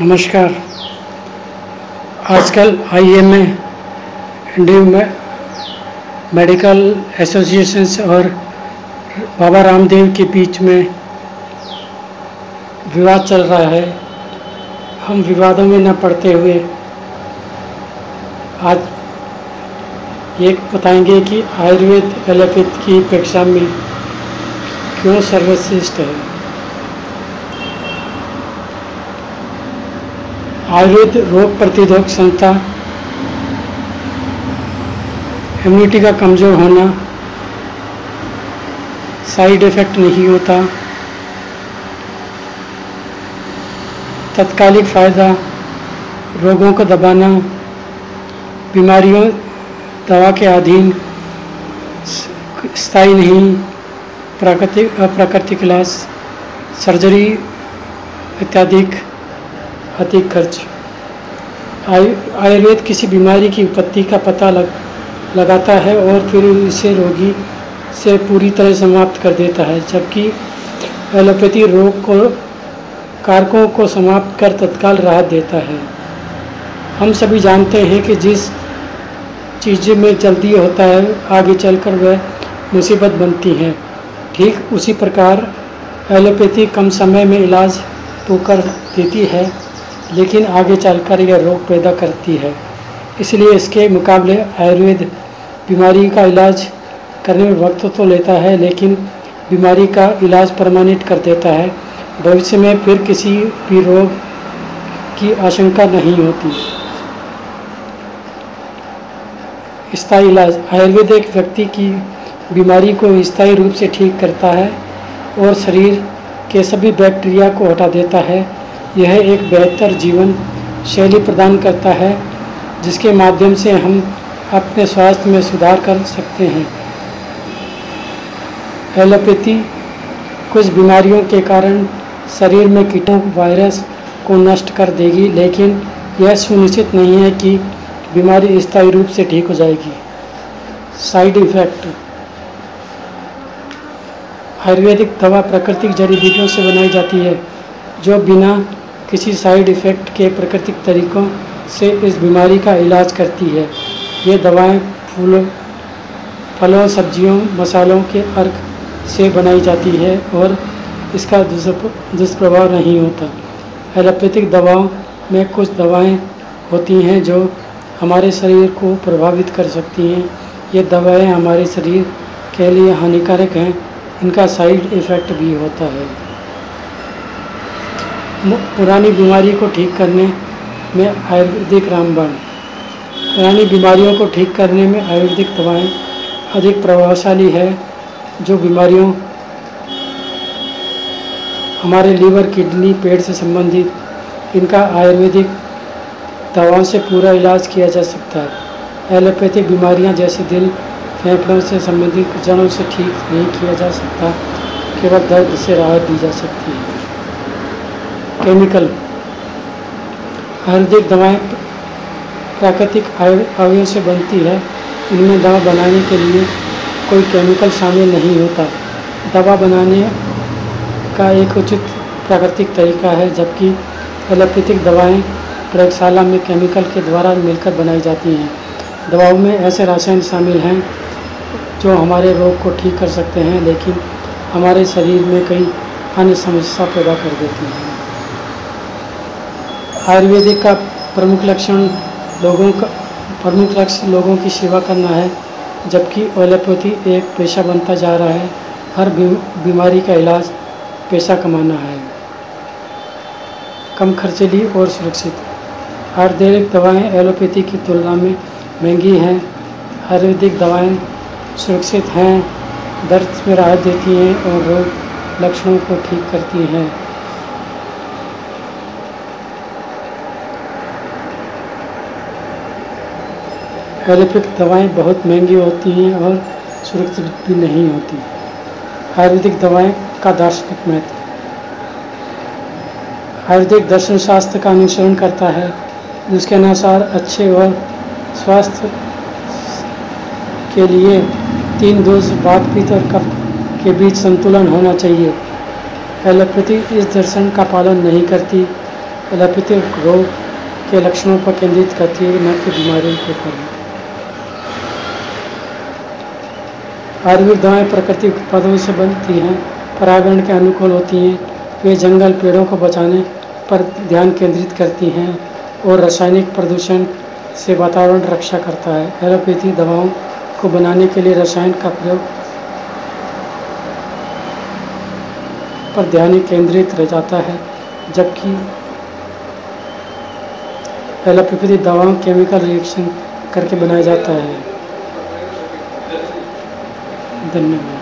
नमस्कार। आजकल I am a Indian medical associations और बाबा रामदेव के बीच में विवाद चल रहा है। हम विवादों में न पड़ते हुए आज ये बताएँगे कि आयुर्वेद एलोपैथ की अपेक्षा में क्यों सर्वश्रेष्ठ है। आयुर्वेद रोग प्रतिरोधक क्षमता इम्यूनिटी का कमज़ोर होना साइड इफ़ेक्ट नहीं होता, तत्कालिक फ़ायदा, रोगों को दबाना, बीमारियों, दवा के अधीन, स्थायी नहीं, प्राकृतिक, अप्राकृतिक इलाज सर्जरी इत्यादि अधिक खर्च। आयुर्वेद किसी बीमारी की उत्पत्ति का पता लग, लगाता है और फिर इसे रोगी से पूरी तरह समाप्त कर देता है, जबकि एलोपैथी रोग को, कारकों को समाप्त कर तत्काल राहत देता है। हम सभी जानते हैं कि जिस चीज़ में जल्दी होता है, आगे चलकर वह मुसीबत बनती है। ठीक उसी प्रकार एलोपैथी कम समय में इलाज तो कर देती है। लेकिन आगे चलकर यह रोग पैदा करती है। इसलिए इसके मुकाबले आयुर्वेद बीमारी का इलाज करने में वक्त तो लेता है, लेकिन बीमारी का इलाज परमानेंट कर देता है। भविष्य में फिर किसी भी रोग की आशंका नहीं होती। स्थायी इलाज। आयुर्वेद एक व्यक्ति की बीमारी को स्थायी रूप से ठीक करता है और शरीर के सभी बैक्टीरिया को हटा देता है। यह एक बेहतर जीवन शैली प्रदान करता है, जिसके माध्यम से हम अपने स्वास्थ्य में सुधार कर सकते हैं। एलोपैथी कुछ बीमारियों के कारण शरीर में कीटों, वायरस को नष्ट कर देगी, लेकिन यह सुनिश्चित नहीं है कि बीमारी स्थायी रूप से ठीक हो जाएगी। साइड इफ़ेक्ट आयुर्वेदिक दवा प्राकृतिक जड़ी बूटियों से बनाई जाती है, जो बिना किसी साइड इफ़ेक्ट के प्राकृतिक तरीक़ों से इस बीमारी का इलाज करती है। ये दवाएँ फूलों, फलों, सब्जियों, मसालों के अर्क से बनाई जाती है और इसका दुष्प्रभाव नहीं होता। एलोपैथिक दवाओं में कुछ दवाएँ होती हैं जो हमारे शरीर को प्रभावित कर सकती हैं। ये दवाएँ हमारे शरीर के लिए हानिकारक हैं। इनका साइड इफ़ेक्ट भी होता है। पुरानी बीमारी को ठीक करने में आयुर्वेदिक रामबाण। पुरानी बीमारियों को ठीक करने में आयुर्वेदिक दवाएँ अधिक प्रभावशाली है, जो बीमारियों हमारे लीवर, किडनी, पेट से संबंधित, इनका आयुर्वेदिक दवाओं से पूरा इलाज किया जा सकता है। एलोपैथिक बीमारियाँ जैसे दिल, फेफड़ों से संबंधित जड़ों से ठीक नहीं किया जा सकता, केवल दर्द से राहत दी जा सकती है। केमिकल आयुर्वेदिक दवाएँ प्राकृतिक अवयव से बनती है। इनमें दवा बनाने के लिए कोई केमिकल शामिल नहीं होता। दवा बनाने का एक उचित प्राकृतिक तरीका है, जबकि एलोपैथिक दवाएँ प्रयोगशाला में केमिकल के द्वारा मिलकर बनाई जाती हैं। दवाओं में ऐसे रासायन शामिल हैं, जो हमारे रोग को ठीक कर सकते हैं, लेकिन हमारे शरीर में कई अन्य समस्या पैदा कर देती हैं। आयुर्वेदिक का प्रमुख लक्षण लोगों का, प्रमुख लक्ष्य लोगों की सेवा करना है, जबकि एलोपैथी एक पेशा बनता जा रहा है। हर बीमारी का इलाज पैसा कमाना है। कम खर्चीली और सुरक्षित। आयुर्वेदिक दवाएँ एलोपैथी की तुलना में महँगी हैं। आयुर्वेदिक दवाएँ सुरक्षित हैं, दर्द में राहत देती हैं और रोग लक्षणों को ठीक करती हैं। एलोपैथ दवाएँ बहुत महँगी होती हैं और सुरक्षित भी नहीं होती। आयुर्वेदिक दवाएँ का दार्शनिक महत्व। आयुर्वेदिक दर्शन शास्त्र का अनुसरण करता है। जिसके अनुसार अच्छे और स्वास्थ्य के लिए तीन दोष बात पित्त और कफ के बीच संतुलन होना चाहिए। एलोपैथी इस दर्शन का पालन नहीं करती। एलोपैथी रोग के लक्षणों पर केंद्रित करती है, न कि बीमारियों के ऊपर। आयुर्वेद दवाएँ प्राकृतिक उत्पादों से बनती हैं पर्यावरण के अनुकूल होती हैं, वे जंगल पेड़ों को बचाने पर ध्यान केंद्रित करती हैं और रासायनिक प्रदूषण से वातावरण रक्षा करता है। एलोपैथी दवाओं को बनाने के लिए रसायन का प्रयोग पर ध्यान केंद्रित रह जाता है, जबकि एलोपैथी दवाओं, केमिकल रिएक्शन करके बनाया जाता है। धन्यवाद।